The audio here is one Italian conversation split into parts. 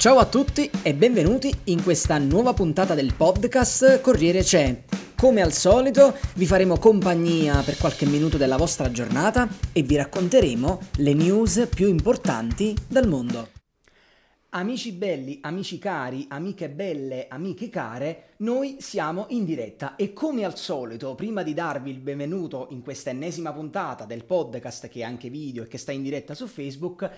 Ciao a tutti e benvenuti in questa nuova puntata del podcast Corriere c'è. Come al solito vi faremo compagnia per qualche minuto della vostra giornata e vi racconteremo le news più importanti del mondo. Amici belli, amici cari, amiche belle, amiche care, noi siamo in diretta e come al solito, prima di darvi il benvenuto in questa ennesima puntata del podcast che è anche video e che sta in diretta su Facebook,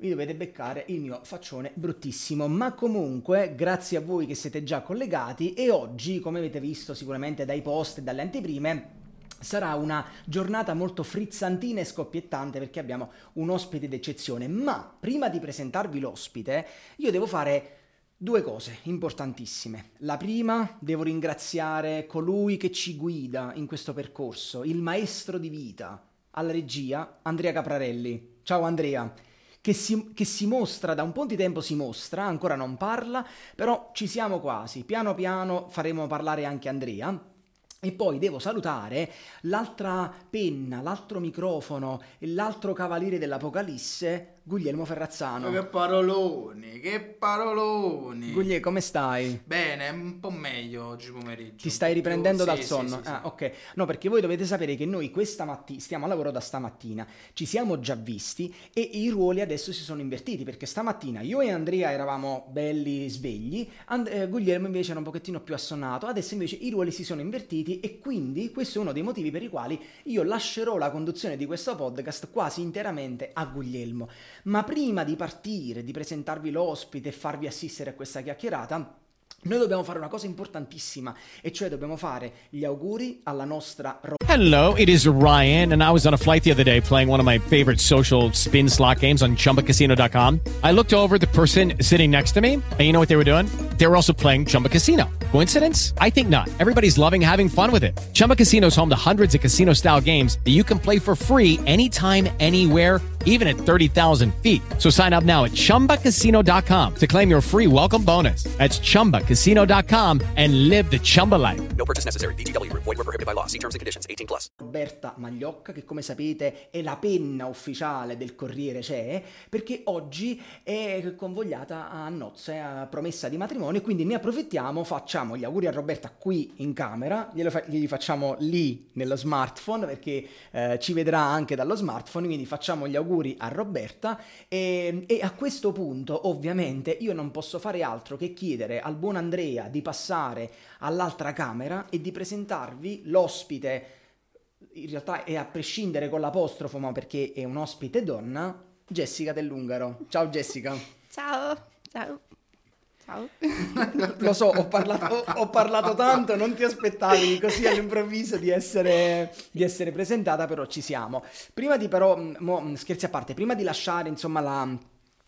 vi dovete beccare il mio faccione bruttissimo, ma comunque grazie a voi che siete già collegati e oggi, come avete visto sicuramente dai post e dalle anteprime, Sarà una giornata molto frizzantina e scoppiettante perché abbiamo un ospite d'eccezione, ma prima di presentarvi l'ospite io devo fare due cose importantissime. La prima, devo ringraziare colui che ci guida in questo percorso, il maestro di vita, alla regia, Andrea Caprarelli. Ciao Andrea che si, che si mostra, da un po' di tempo si mostra, ancora non parla, però ci siamo quasi, piano piano faremo parlare anche Andrea. E poi devo salutare l'altra penna, l'altro microfono e l'altro cavaliere dell'Apocalisse, Guglielmo Ferrazzano. Che paroloni, che paroloni. Guglielmo, come stai? Bene, un po' meglio oggi pomeriggio. Ti stai riprendendo Sì, dal sì, sonno? sì, sì. Ah, ok. No, perché voi dovete sapere che noi questa mattina stiamo a lavoro da stamattina, ci siamo già visti e i ruoli adesso si sono invertiti perché stamattina io e Andrea eravamo belli svegli, And- eh, Guglielmo invece era un pochettino più assonnato, adesso invece i ruoli si sono invertiti e quindi questo è uno dei motivi per i quali io lascerò la conduzione di questo podcast quasi interamente a Guglielmo. Ma prima di partire, di presentarvi l'ospite e farvi assistere a questa chiacchierata, noi dobbiamo fare una cosa importantissima, e cioè dobbiamo fare gli auguri alla nostra Ro- Hello, it is Ryan, and I was on a flight the other day playing one of my favorite social spin slot games on chumbacasino.com. I looked over the person sitting next to me, and you know what they were doing? They were also playing Chumba Casino. Coincidence? I think not. Everybody's loving having fun with it. Chumba Casino is home to hundreds of casino style games that you can play for free anytime, anywhere, even at 30,000 feet. So sign up now at chumbacasino.com to claim your free welcome bonus. That's chumbacasino.com and live the Chumba life. No purchase necessary. VGW. Void were prohibited by law. See terms and conditions. 18 plus. Roberta Magliocca, che come sapete è la penna ufficiale del Corriere C'è, perché oggi è convogliata a nozze, a promessa di matrimonio, e quindi ne approfittiamo, facciamo gli auguri a Roberta qui in camera, fa- glieli facciamo lì nello smartphone, perché eh, ci vedrà anche dallo smartphone, quindi facciamo gli auguri a Roberta e, e a questo punto ovviamente io non posso fare altro che chiedere al buon Andrea di passare all'altra camera e di presentarvi l'ospite in realtà è a prescindere con l'apostrofo, ma perché è un ospite donna, Jessica Dell'Ungaro. Ciao Jessica. Ciao, ciao, ciao. Lo so, ho parlato, ho- parlato tanto, non ti aspettavi così all'improvviso di essere, di essere presentata, però ci siamo. Prima di però, mh, mo, mh, scherzi a parte, prima di lasciare insomma la...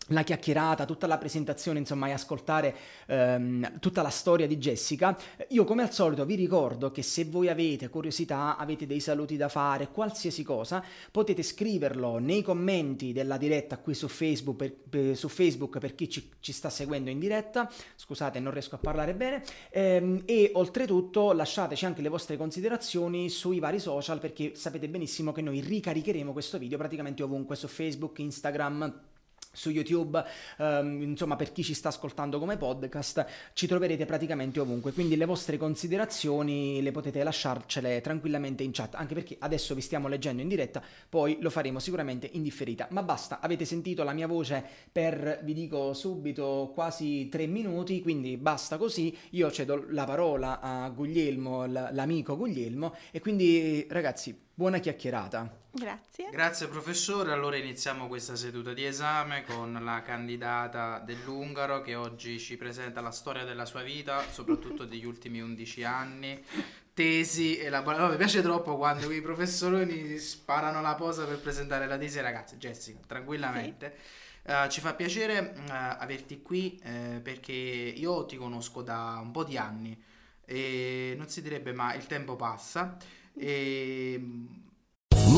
La chiacchierata, tutta la presentazione, insomma, e ascoltare ehm, tutta la storia di Jessica. Io, come al solito, vi ricordo che se voi avete curiosità, avete dei saluti da fare, qualsiasi cosa, potete scriverlo nei commenti della diretta qui su Facebook per, per- su Facebook per chi ci, ci sta seguendo in diretta. Scusate, non riesco a parlare bene. Ehm, e oltretutto lasciateci anche le vostre considerazioni sui vari social perché sapete benissimo che noi ricaricheremo questo video praticamente ovunque su Facebook, Instagram su YouTube, ehm, insomma per chi ci sta ascoltando come podcast, ci troverete praticamente ovunque, quindi le vostre considerazioni le potete lasciarcele tranquillamente in chat, anche perché adesso vi stiamo leggendo in diretta, poi lo faremo sicuramente in differita, ma basta, avete sentito la mia voce per, vi dico subito, quasi tre minuti, quindi basta così, io cedo la parola a Guglielmo, l'amico Guglielmo, e quindi ragazzi, buona chiacchierata. Grazie. Grazie professore, allora iniziamo questa seduta di esame con la candidata dell'Ungaro che oggi ci presenta la storia della sua vita, soprattutto degli ultimi 11 anni, tesi e la... No, mi piace troppo quando i professoroni sparano la posa per presentare la tesi, ragazzi, Jessica, tranquillamente. Sì. Uh, ci fa piacere uh, averti qui uh, perché io ti conosco da un po' di anni e non si direbbe ma il tempo passa e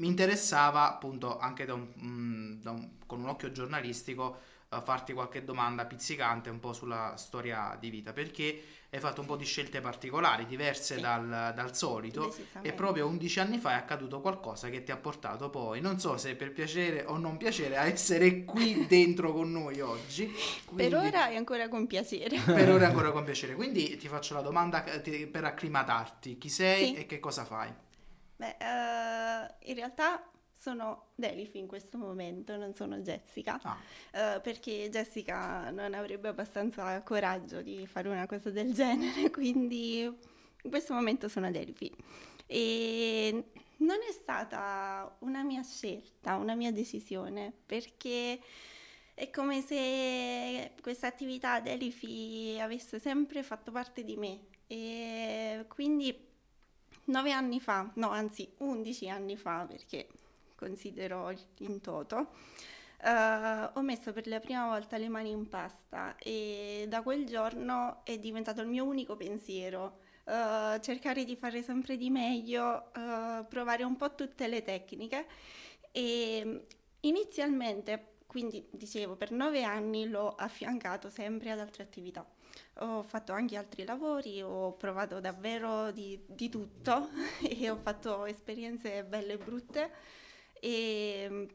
Mi interessava appunto anche da un, mm, da un, con un occhio giornalistico uh, farti qualche domanda pizzicante un po' sulla storia di vita perché hai fatto un po' di scelte particolari, diverse sì. dal, dal, solito e proprio 11 anni fa è accaduto qualcosa che ti ha portato poi, non so se per piacere o non piacere, a essere qui dentro con noi oggi. Quindi, per ora è ancora con piacere. Per ora è ancora con piacere, quindi ti faccio la domanda per acclimatarti, chi sei sì. e che cosa fai? Beh, uh, in realtà sono Delifi in questo momento, non sono Jessica, ah. uh, perché Jessica non avrebbe abbastanza coraggio di fare una cosa del genere, quindi in questo momento sono Delifi. E non è stata una mia scelta, una mia decisione, perché è come se questa attività Delifi avesse sempre fatto parte di me e quindi nove anni fa, no anzi undici anni fa perché considero in toto, uh, ho messo per la prima volta le mani in pasta e da quel giorno è diventato il mio unico pensiero. Uh, cercare di fare sempre di meglio, uh, provare un po' tutte le tecniche e inizialmente, quindi dicevo, per nove anni l'ho affiancato sempre ad altre attività ho fatto anche altri lavori, ho provato davvero di, di tutto e ho fatto esperienze belle e brutte, e,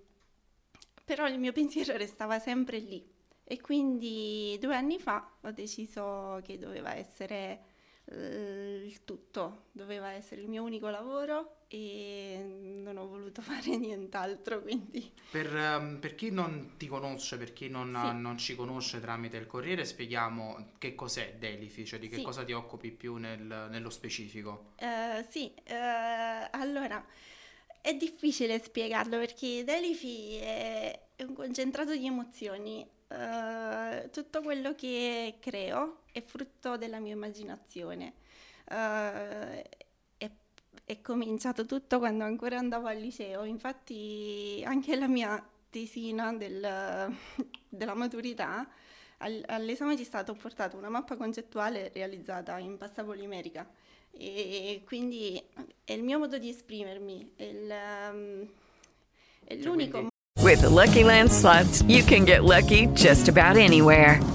però il mio pensiero restava sempre lì. E quindi due anni fa ho deciso che doveva essere eh, il tutto, doveva essere il mio unico lavoro e non ho voluto fare nient'altro. Quindi. Per, um, per chi non ti conosce, per chi non, sì. non, ci conosce tramite il Corriere, spieghiamo che cos'è Delifi, cioè di che sì. cosa ti occupi più nel, nello specifico. Uh, sì, uh, allora è difficile spiegarlo perché Delifi è, è un concentrato di emozioni. Uh, tutto quello che creo è frutto della mia immaginazione. Uh, è, è, cominciato tutto quando ancora andavo al liceo, infatti anche la mia tesina del, della maturità all, all'esame di Stato ho portato una mappa concettuale realizzata in pasta polimerica e quindi è il mio modo di esprimermi, è, il, um, è l'unico. With the Lucky Land slots, you can get lucky just about anywhere.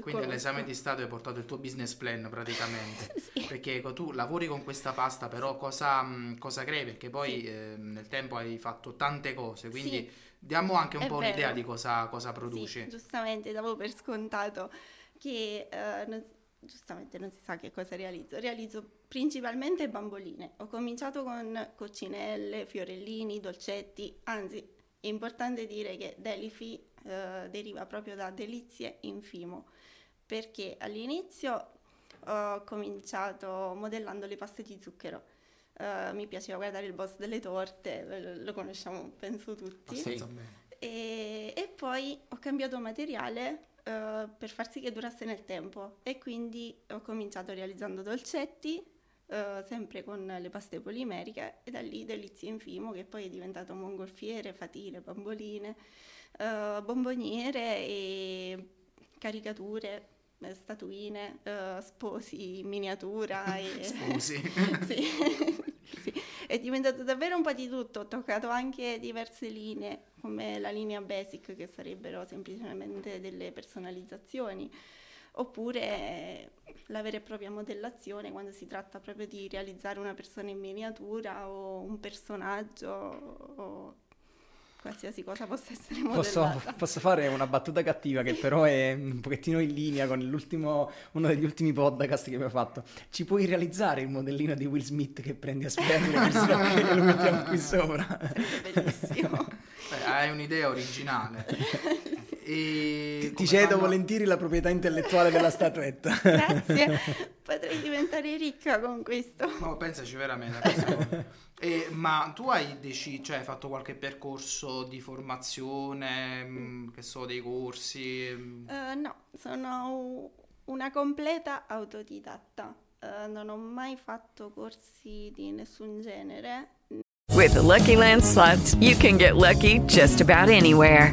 Quindi all'esame di Stato hai portato il tuo business plan praticamente. sì. Perché ecco, tu lavori con questa pasta, però cosa, cosa crei? Perché poi sì. eh, nel tempo hai fatto tante cose, quindi sì. diamo anche un È po' vero. un'idea di cosa, cosa produci. Giustamente, davo per scontato che eh, non, giustamente non si sa che cosa realizzo. Realizzo principalmente bamboline. Ho cominciato con coccinelle, fiorellini, dolcetti, anzi è importante dire che Delifi eh, deriva proprio da delizie infimo, perché all'inizio ho cominciato modellando le paste di zucchero. Uh, mi piaceva guardare il boss delle torte, lo, lo conosciamo penso tutti. Sì. E, e, poi ho cambiato materiale uh, per far sì che durasse nel tempo e quindi ho cominciato realizzando dolcetti, uh, sempre con le paste polimeriche e da lì delizie infimo che poi è diventato mongolfiere, fatine, bamboline, bomboniere e caricature eh, statuine, uh, sposi in miniatura. E... sposi. sì. sì. È diventato davvero un po' di tutto, ho toccato anche diverse linee, come la linea basic, che sarebbero semplicemente delle personalizzazioni, oppure la vera e propria modellazione, quando si tratta proprio di realizzare una persona in miniatura o un personaggio o qualsiasi cosa possa essere modellata. Posso, posso, fare una battuta cattiva che però è un pochettino in linea con uno degli ultimi podcast che abbiamo fatto. Ci puoi realizzare il modellino di Will Smith che prendi a spero e lo mettiamo qui sopra? bellissimo. Beh, hai un'idea originale. E ti cedo fanno... volentieri la proprietà intellettuale della statuetta. Grazie, potrei diventare ricca con questo. No, pensaci veramente. e, ma tu hai deciso, cioè hai fatto qualche percorso di formazione, mm. che so, dei corsi? Uh, no, sono una completa autodidatta. Uh, non ho mai fatto corsi di nessun genere. With the Lucky Land slots, you can get lucky just about anywhere.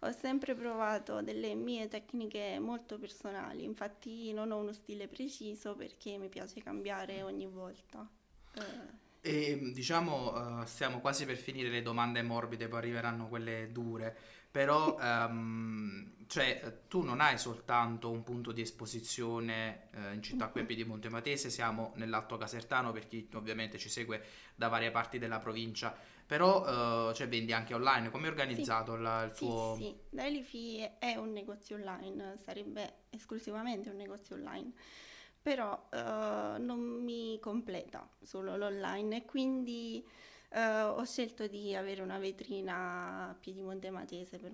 Ho sempre provato delle mie tecniche molto personali, infatti non ho uno stile preciso perché mi piace cambiare ogni volta. Eh. E diciamo, uh, stiamo quasi per finire le domande morbide, poi arriveranno quelle dure, però um, cioè, tu non hai soltanto un punto di esposizione uh, in città qui a piedi Monte Matese, siamo nell'Alto Casertano per chi ovviamente ci segue da varie parti della provincia, però uh, cioè, vendi anche online, come è organizzato sì. la, il tuo... Sì, sì, Dailifi è un negozio online, sarebbe esclusivamente un negozio online, però uh, non mi completa solo l'online e quindi uh, ho scelto di avere una vetrina a Piedimonte Matese per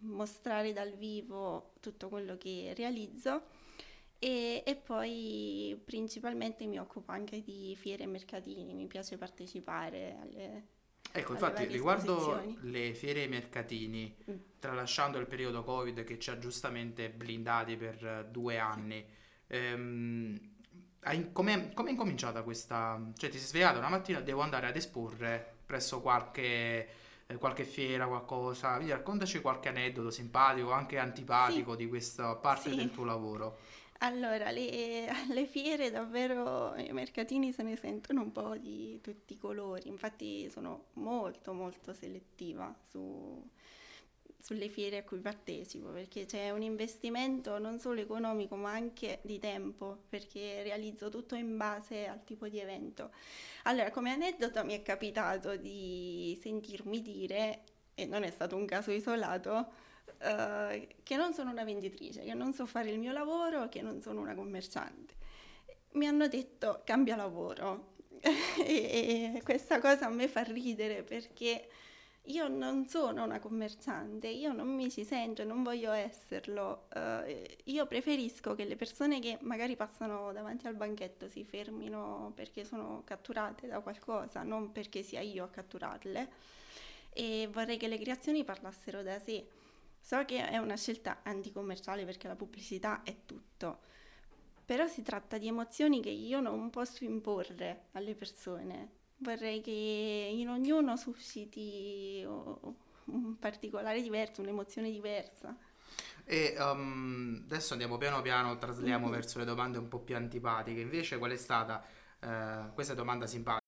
mostrare dal vivo tutto quello che realizzo e, e, poi principalmente mi occupo anche di fiere e mercatini, mi piace partecipare alle... Ecco, infatti riguardo le fiere e mercatini, mm. tralasciando il periodo Covid che ci ha giustamente blindati per due anni, ehm, come è incominciata questa... Cioè ti sei svegliato una mattina, devo andare ad esporre presso qualche, eh, qualche fiera, qualcosa, quindi raccontaci qualche aneddoto simpatico, anche antipatico sì. di questa parte sì. del tuo lavoro. Allora, le, alle fiere davvero i mercatini se ne sentono un po' di tutti i colori, infatti sono molto molto selettiva su, sulle fiere a cui partecipo perché c'è un investimento non solo economico ma anche di tempo perché realizzo tutto in base al tipo di evento. Allora, come aneddoto mi è capitato di sentirmi dire, e non è stato un caso isolato, uh, che non sono una venditrice, che non so fare il mio lavoro, che non sono una commerciante. Mi hanno detto cambia lavoro e, e questa cosa a me fa ridere perché io non sono una commerciante, io non mi ci sento non voglio esserlo. Uh, io preferisco che le persone che magari passano davanti al banchetto si fermino perché sono catturate da qualcosa, non perché sia io a catturarle. E vorrei che le creazioni parlassero da sé. So che è una scelta anticommerciale perché la pubblicità è tutto, però si tratta di emozioni che io non posso imporre alle persone. Vorrei che in ognuno susciti un particolare diverso, un'emozione diversa. E um, adesso andiamo piano piano, trasliamo mm-hmm. verso le domande un po' più antipatiche. Invece, qual è stata uh, questa domanda simpatica?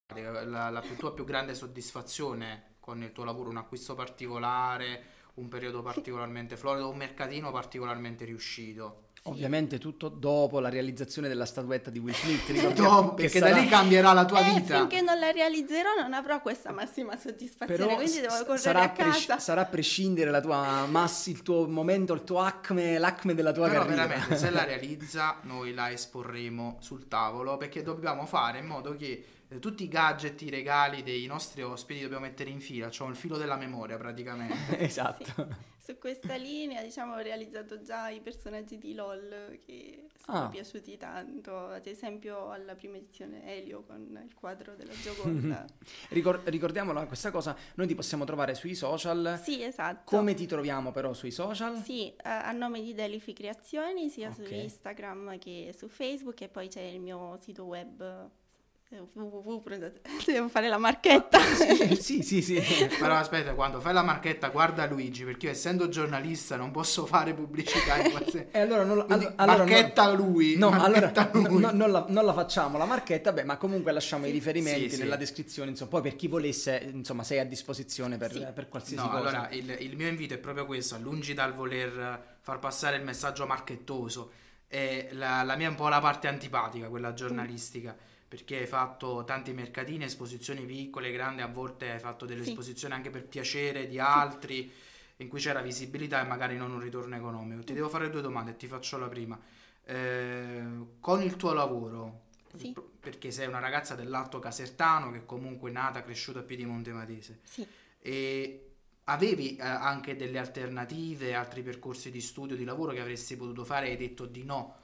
La, la più- tua più grande soddisfazione con il tuo lavoro, un acquisto particolare, un periodo particolarmente florido, un mercatino particolarmente riuscito. Ovviamente tutto dopo la realizzazione della statuetta di Will Smith. Dopo, perché sarà- da lì cambierà la tua Eh, vita. finché non la realizzerò non avrò questa massima soddisfazione, Però quindi devo correre sarà, a a pres- casa. sarà a prescindere la tua massi, il tuo momento, il tuo acme, l'acme della tua Però carriera. veramente se la realizza noi la esporremo sul tavolo perché dobbiamo fare in modo che tutti i gadget, i regali dei nostri ospiti dobbiamo mettere in fila, cioè il filo della memoria praticamente. esatto. Su questa linea, diciamo, ho realizzato già i personaggi di LOL che sono Ah. piaciuti tanto, ad esempio alla prima edizione Elio con il quadro della Gioconda. Ricor- ricordiamola questa cosa, noi ti possiamo trovare sui social. Sì, esatto. Come ti troviamo però sui social? Sì, eh, a nome di Delifi Creazioni, sia su Ok. Instagram che su Facebook e poi c'è il mio sito web eh. Devo fare la marchetta. sì, sì, sì. Però aspetta, quando fai la marchetta guarda Luigi perché io essendo giornalista non posso fare pubblicità in qualsiasi... E allora non, Quindi allo- allora marchetta non- lui, No, marchetta allora lui. no, no, non, la, non la facciamo la marchetta, beh, ma comunque lasciamo i riferimenti sì, sì. nella descrizione, insomma, poi per chi volesse, insomma, sei a disposizione per, Sì. per qualsiasi No, cosa. allora il, il mio invito è proprio questo, lungi dal voler far passare il messaggio marchettoso, è la, la mia è un po' la parte antipatica, quella giornalistica, perché hai fatto tanti mercatini, esposizioni piccole, grandi, a volte hai fatto delle Sì. esposizioni anche per piacere di altri, in cui c'era visibilità e magari non un ritorno economico. Ti devo fare due domande, ti faccio la prima. Eh, con il tuo lavoro, Sì. perché sei una ragazza dell'Alto Casertano che comunque è nata, cresciuta a Piedimonte Matese, Sì. e avevi eh, anche delle alternative, altri percorsi di studio, di lavoro che avresti potuto fare e hai detto di no,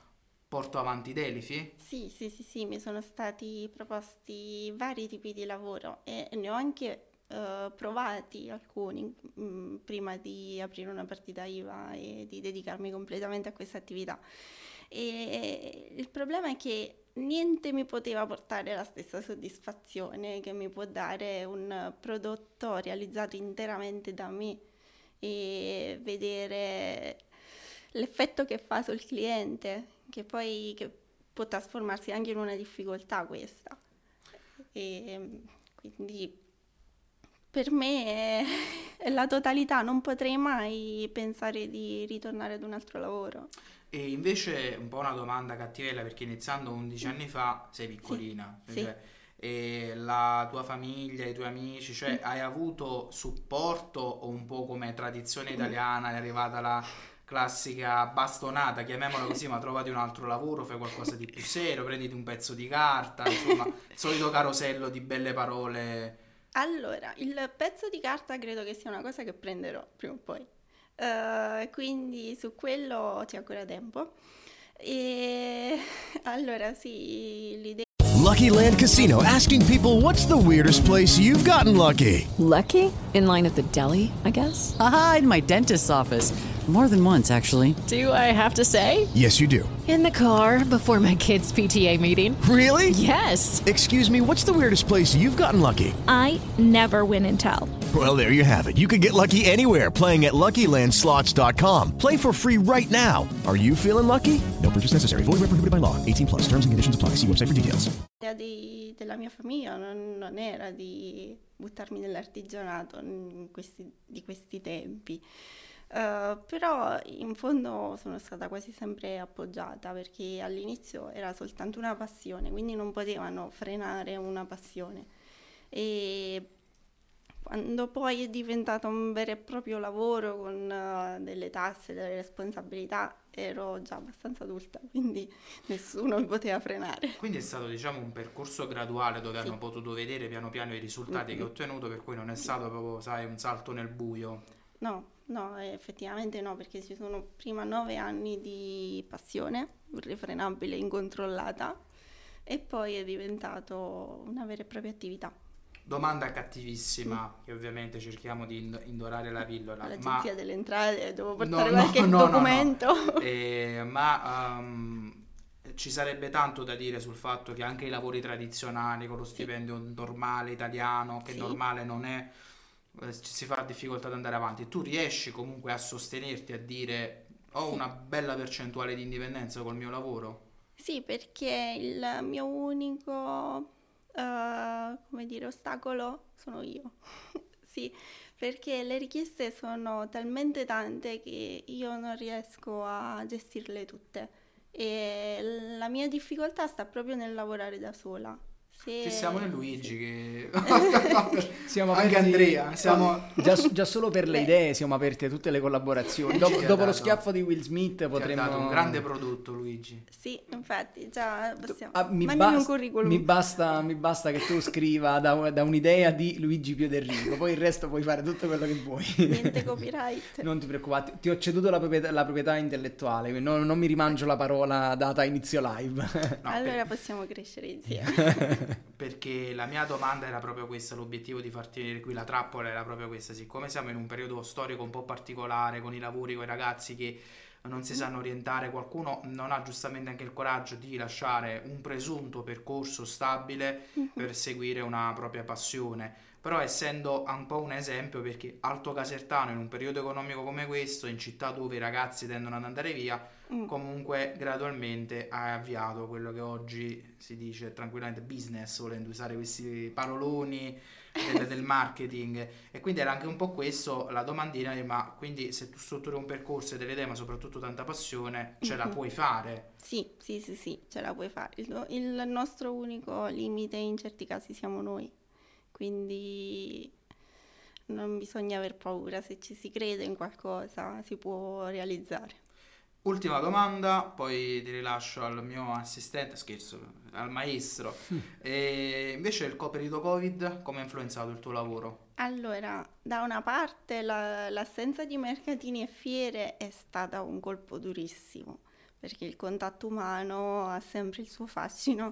porto avanti Delifi? Sì, sì, sì, sì, mi sono stati proposti vari tipi di lavoro e ne ho anche eh, provati alcuni mh, prima di aprire una partita IVA e di dedicarmi completamente a questa attività. E il problema è che niente mi poteva portare la stessa soddisfazione che mi può dare un prodotto realizzato interamente da me e vedere l'effetto che fa sul cliente, che poi che può trasformarsi anche in una difficoltà questa. E quindi per me è, è la totalità, non potrei mai pensare di ritornare ad un altro lavoro. E invece un po' una domanda cattivella perché iniziando 11 anni fa sei piccolina, sì. cioè, e la tua famiglia, i tuoi amici, cioè hai avuto supporto o un po' come tradizione italiana è arrivata la classica bastonata, chiamiamola così, ma trovati un altro lavoro, fai qualcosa di più serio, prenditi un pezzo di carta, insomma, il solito carosello di belle parole. Allora, il pezzo di carta credo che sia una cosa che prenderò prima o poi. Eh, quindi su quello c'è ancora tempo. E allora sì, l'idea Lucky Land Casino asking people what's the weirdest place you've gotten lucky? Lucky? In line at the deli, I guess? Aha, in my dentist's office. More than once, actually. Do I have to say? Yes, you do. In the car before my kids' PTA meeting. Really? Yes. Excuse me, what's the weirdest place you've gotten lucky? I never win and tell. Well, there you have it. You can get lucky anywhere playing at LuckyLandSlots.com. Play for free right now. Are you feeling lucky? No purchase necessary. Void where prohibited by law. 18 plus. Terms and conditions apply. See website for details. di- della mia famiglia non, non era di buttarmi nell'artigianato in questi- di questi tempi. Eh, però in fondo sono stata quasi sempre appoggiata perché all'inizio era soltanto una passione, quindi non potevano frenare una passione. E quando poi è diventato un vero e proprio lavoro con eh, delle tasse, delle responsabilità, ero già abbastanza adulta, quindi nessuno mi poteva frenare. Quindi è stato diciamo un percorso graduale dove hanno potuto vedere piano piano i risultati che hai ottenuto, per cui non è stato proprio, sai, un salto nel buio. No, no, eh, effettivamente no, perché ci sono prima nove anni di passione irrefrenabile, incontrollata, e poi è diventato una vera e propria attività. Domanda cattivissima, che ovviamente cerchiamo di ind- indorare la pillola. L'agenzia ma... delle entrate, devo portare no, qualche no, documento. No, eh, ma um, ci sarebbe tanto da dire sul fatto che anche i lavori tradizionali con lo stipendio sì. normale italiano, che sì. normale non è, si fa difficoltà ad andare avanti. Tu riesci comunque a sostenerti, a dire ho sì. una bella percentuale di indipendenza col mio lavoro? Sì, perché il mio unico uh, come dire, ostacolo sono io. sì, perché le richieste sono talmente tante che io non riesco a gestirle tutte e la mia difficoltà sta proprio nel lavorare da sola. Se... Ci siamo noi Luigi che... siamo Anche aperti... Andrea. Siamo... Già, già, solo per le idee siamo aperti a tutte le collaborazioni. Dopo, dopo lo schiaffo di Will Smith potremmo... Ha dato un grande prodotto Luigi. Sì, infatti, già possiamo... Ah, mi, bas- mi, basta, mi, basta, che tu scriva da, da, un'idea di Luigi Piederrico, poi il resto puoi fare tutto quello che vuoi. Niente copyright. non ti preoccupare, ti ho ceduto la proprietà, la proprietà intellettuale, non, non, mi rimangio la parola data inizio live. No, allora per... possiamo crescere insieme perché la mia domanda era proprio questa, l'obiettivo di farti venire qui la trappola era proprio questa, siccome siamo in un periodo storico un po' particolare con i lavori, con i ragazzi che non si sanno orientare, qualcuno non ha giustamente anche il coraggio di lasciare un presunto percorso stabile mhm. per seguire una propria passione però essendo un po' un esempio perché Alto Casertano in un periodo economico come questo, in città dove i ragazzi tendono ad andare via, mm. comunque gradualmente ha avviato quello che oggi si dice tranquillamente business, volendo usare questi paroloni del, del, marketing e quindi era anche un po' questo la domandina ma quindi se tu strutturi un percorso e delle idee ma soprattutto tanta passione ce mm-hmm. la puoi fare sì sì sì sì ce la puoi fare il, il nostro unico limite in certi casi siamo noi quindi non bisogna aver paura, se ci si crede in qualcosa si può realizzare. Ultima domanda, poi ti rilascio al mio assistente, scherzo, al maestro. E invece il periodo Covid, come ha influenzato il tuo lavoro? Allora, da una parte la, l'assenza di mercatini e fiere è stata un colpo durissimo, perché il contatto umano ha sempre il suo fascino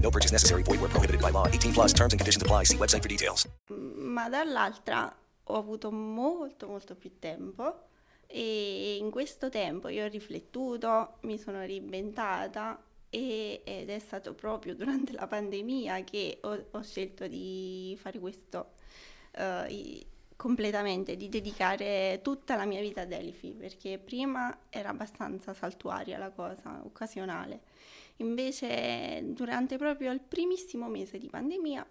No purchase necessary. Void where prohibited by law. 18 plus terms and conditions apply. See website for details. Ma dall'altra ho avuto molto molto più tempo e in questo tempo io ho riflettuto, mi sono reinventata e, ed è stato proprio durante la pandemia che ho, ho scelto di fare questo uh, completamente, di dedicare tutta la mia vita ad Elfi perché prima era abbastanza saltuaria la cosa, occasionale Invece durante proprio il primissimo mese di pandemia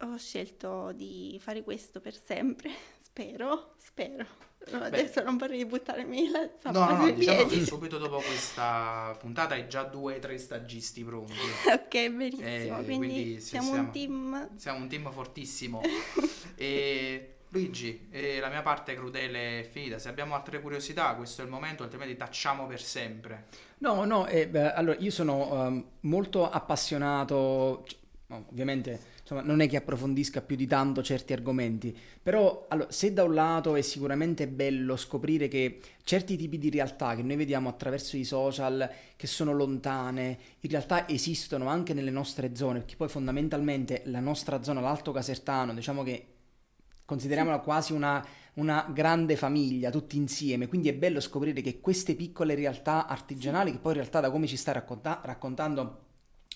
ho scelto di fare questo per sempre, spero, spero. Adesso non vorrei buttarmi la zappa no, no, no, diciamo piedi. subito dopo questa puntata hai già due o tre stagisti pronti. ok, benissimo. Eh, quindi, quindi siamo, siamo, un team. Siamo un team fortissimo. e Luigi, eh, la mia parte crudele è finita. Se abbiamo altre curiosità, questo è il momento, altrimenti tacciamo per sempre. No, no, eh, beh, allora io sono um, molto appassionato, cioè, ovviamente insomma, non è che approfondisca più di tanto certi argomenti, però allora, se da un lato è sicuramente bello scoprire che certi tipi di realtà che noi vediamo attraverso i social, che sono lontane, in realtà esistono anche nelle nostre zone, perché poi fondamentalmente la nostra zona, l'Alto Casertano, diciamo che consideriamola quasi una, una, grande famiglia, tutti insieme, quindi è bello scoprire che queste piccole realtà artigianali, che poi in realtà da come ci sta racconta- raccontando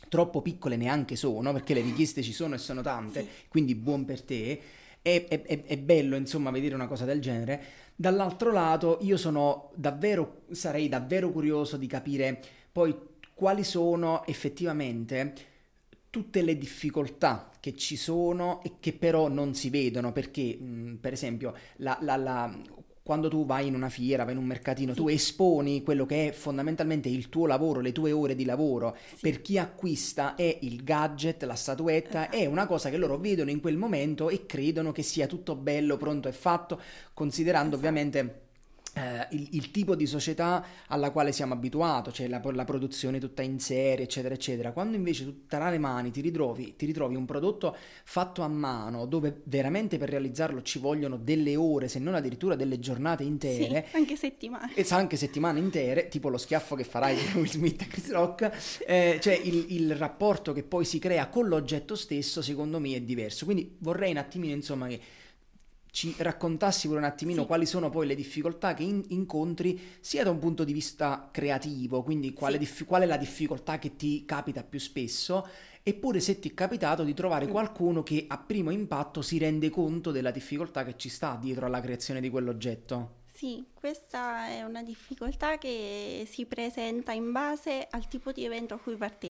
troppo piccole neanche sono, perché le richieste ci sono e sono tante, quindi buon per te, è, è, è, è, bello insomma vedere una cosa del genere. Dall'altro lato io sono davvero, sarei davvero curioso di capire poi quali sono effettivamente tutte le difficoltà che ci sono e che però non si vedono perché, mh, per esempio, la, la, la, quando tu vai in una fiera, vai in un mercatino, tu esponi quello che è fondamentalmente il tuo lavoro, le tue ore di lavoro. Per chi acquista è il gadget, la statuetta, è una cosa che loro vedono in quel momento e credono che sia tutto bello, pronto e fatto, considerando ovviamente eh, il, il, tipo di società alla quale siamo abituati, cioè la, la, produzione tutta in serie, eccetera, eccetera. Quando invece tu tra le mani ti ritrovi, ti ritrovi un prodotto fatto a mano, dove veramente per realizzarlo ci vogliono delle ore, se non addirittura delle giornate intere, sì, anche settimane, e anche settimane intere, tipo lo schiaffo che farai Will Smith e Chris Rock, eh, cioè il, il rapporto che poi si crea con l'oggetto stesso, secondo me, è diverso. Quindi vorrei un attimino, insomma, che ci raccontassi pure un attimino sì. quali sono poi le difficoltà che in- incontri sia da un punto di vista creativo, quindi quale, sì. dif- qual è la difficoltà che ti capita più spesso, eppure se ti è capitato di trovare mm. qualcuno che a primo impatto si rende conto della difficoltà che ci sta dietro alla creazione di quell'oggetto. Sì, questa è una difficoltà che si presenta in base al tipo di evento a cui partecipi.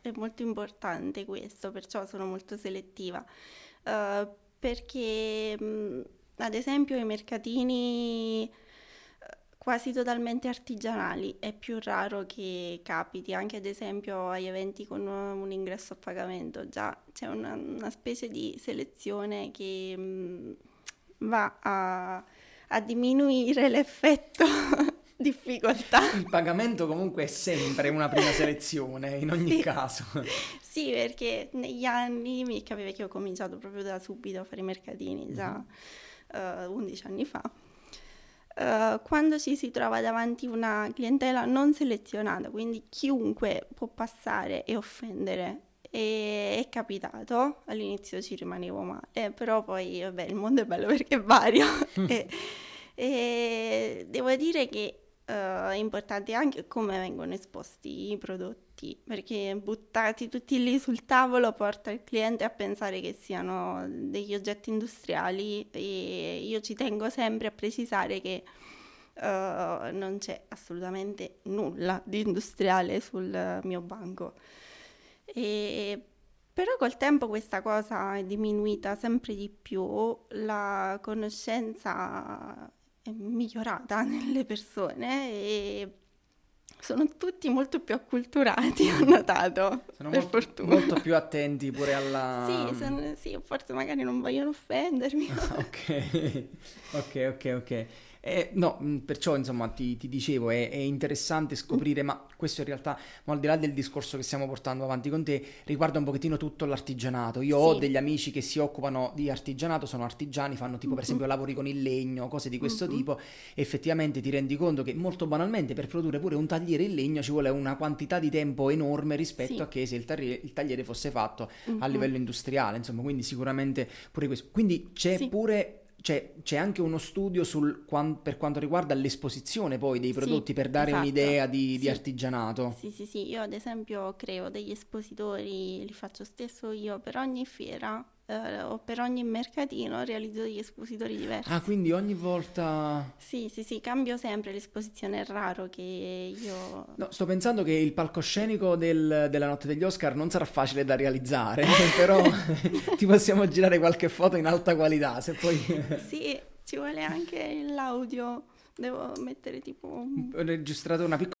È molto importante questo, perciò sono molto selettiva. Uh, perché... Mh, ad esempio i mercatini eh, quasi totalmente artigianali, è più raro che capiti, anche ad esempio agli eventi con un ingresso a pagamento, già c'è una, una specie di selezione che mh, mm, va a, a diminuire l'effetto difficoltà. Il pagamento comunque è sempre una prima selezione in ogni sì. caso. Sì, perché negli anni mi capita che ho cominciato proprio da subito a fare i mercatini, già. Mm-hmm uh, eh, 11 anni fa, uh, quando ci si trova davanti una clientela non selezionata, quindi chiunque può passare e offendere. E è capitato, all'inizio ci rimanevo male, però poi vabbè, il mondo è bello perché è vario. e, e devo dire che è importante anche come vengono esposti i prodotti, perché buttati tutti lì sul tavolo porta il cliente a pensare che siano degli oggetti industriali e io ci tengo sempre a precisare che uh, non c'è assolutamente nulla di industriale sul mio banco. E però col tempo questa cosa è diminuita sempre di più, la conoscenza migliorata nelle persone e sono tutti molto più acculturati, ho notato. Sono per molto, fortuna. molto più attenti pure alla... Sì, sono, sì, forse magari non vogliono offendermi. ok, ok, ok, ok. Eh, no, mm, perciò insomma ti, ti dicevo, è, è, interessante scoprire, ma questo in realtà, ma al di là del discorso che stiamo portando avanti con te, riguarda un pochettino tutto l'artigianato. Io sì. ho degli amici che si occupano di artigianato, sono artigiani, fanno tipo mm-hmm. per esempio lavori con il legno, cose di questo mm-hmm. tipo, effettivamente ti rendi conto che molto banalmente per produrre pure un tagliere in legno ci vuole una quantità di tempo enorme rispetto sì. a che se il tagliere, il tagliere fosse fatto mm-hmm. a livello industriale, insomma, quindi sicuramente pure questo. Quindi c'è sì. pure cioè, c'è anche uno studio sul, per quanto riguarda l'esposizione poi dei prodotti sì, per dare esatto. un'idea di, sì. di, artigianato. Sì, sì, sì, io ad esempio creo degli espositori, li faccio stesso io per ogni fiera o per ogni mercatino realizzo degli espositori diversi. Ah, quindi ogni volta... Sì, sì, sì, cambio sempre l'esposizione, è raro che io... No, sto pensando che il palcoscenico del, della notte degli Oscar non sarà facile da realizzare, però ti possiamo girare qualche foto in alta qualità, se poi... sì, ci vuole anche l'audio, devo mettere tipo... Ho registrato una piccola...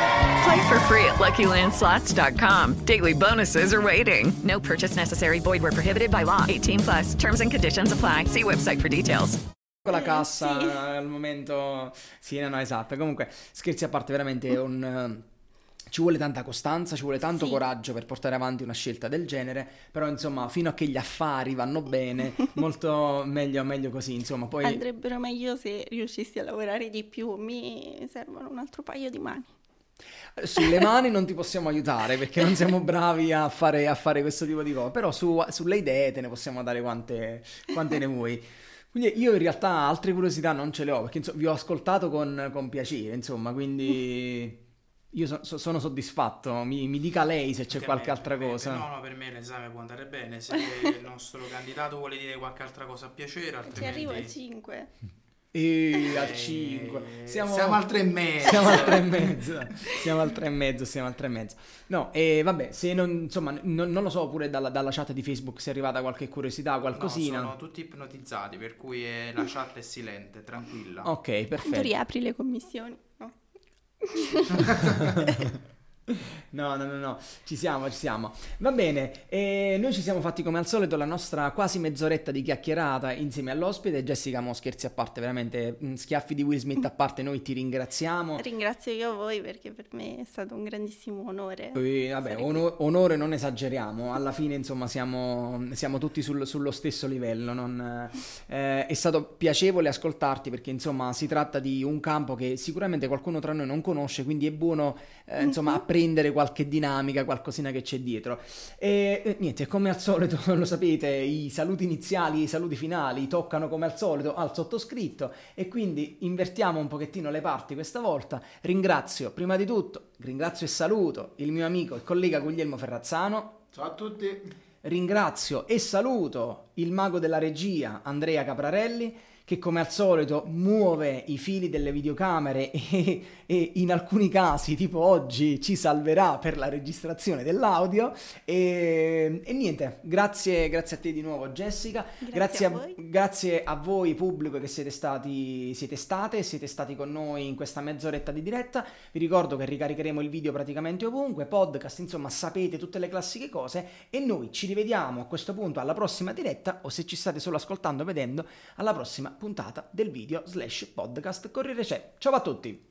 Play for free at LuckyLandSlots.com. Daily bonuses are waiting. No purchase necessary. Void where prohibited by law. 18 plus. Terms and conditions apply. See website for details. Con la cassa sì. al momento... Sì, no, no, esatto. Comunque, scherzi a parte, veramente un... ci vuole tanta costanza, ci vuole tanto Sì. coraggio per portare avanti una scelta del genere, però insomma fino a che gli affari vanno bene, molto meglio, meglio così, insomma poi... Andrebbero meglio se riuscissi a lavorare di più, mi servono un altro paio di mani. Sulle mani non ti possiamo aiutare perché non siamo bravi a fare, a fare questo tipo di cose, però su- sulle idee te ne possiamo dare quante, quante ne vuoi. Quindi io in realtà altre curiosità non ce le ho perché insomma, vi ho ascoltato con, con piacere, insomma, quindi io so- so- sono soddisfatto. Mi, mi dica lei se c'è a qualche me, altra per me- cosa. No, no, per me l'esame può andare bene. Se il nostro candidato vuole dire qualche altra cosa a piacere, Ci altrimenti... arrivo a 5. E al Eh, 5 siamo al tre e mezzo. Siamo al 3 e mezzo. Siamo al 3 e mezzo. Siamo al 3 e mezzo. No, e vabbè, se non, insomma, non, non lo so, pure dalla, dalla chat di Facebook se è arrivata qualche curiosità, qualcosina. No, sono tutti ipnotizzati, per cui è- la chat è silente, tranquilla. Ok, Quando perfetto. riapri le commissioni? No. No, no, no, no, ci siamo, ci siamo. Va bene, e noi ci siamo fatti come al solito la nostra quasi mezz'oretta di chiacchierata insieme all'ospite. Jessica, mo scherzi a parte, veramente mm, schiaffi di Will Smith a parte, noi ti ringraziamo. Ringrazio io voi perché per me è stato un grandissimo onore. E, vabbè, ono- onore non esageriamo, alla fine insomma siamo, siamo tutti sul- sullo stesso livello. non- eh, è stato piacevole ascoltarti perché insomma si tratta di un campo che sicuramente qualcuno tra noi non conosce, quindi è buono eh, insomma apprendere qualche dinamica, qualcosina che c'è dietro. E eh, niente, come al solito lo sapete, i saluti iniziali e i saluti finali toccano come al solito al sottoscritto e quindi invertiamo un pochettino le parti questa volta. Ringrazio prima di tutto, ringrazio e saluto il mio amico e collega Guglielmo Ferrazzano. Ciao a tutti. Ringrazio e saluto il mago della regia Andrea Caprarelli che come al solito muove i fili delle videocamere e, e in alcuni casi, tipo oggi, ci salverà per la registrazione dell'audio. E, e niente, grazie, grazie a te di nuovo Jessica, Grazie a a, voi. grazie a voi pubblico che siete stati, siete state, siete stati con noi in questa mezz'oretta di diretta. Vi ricordo che ricaricheremo il video praticamente ovunque, podcast, insomma sapete tutte le classiche cose e noi ci rivediamo a questo punto alla prossima diretta o se ci state solo ascoltando vedendo alla prossima puntata del video slash podcast Corriere c'è. Ciao a tutti!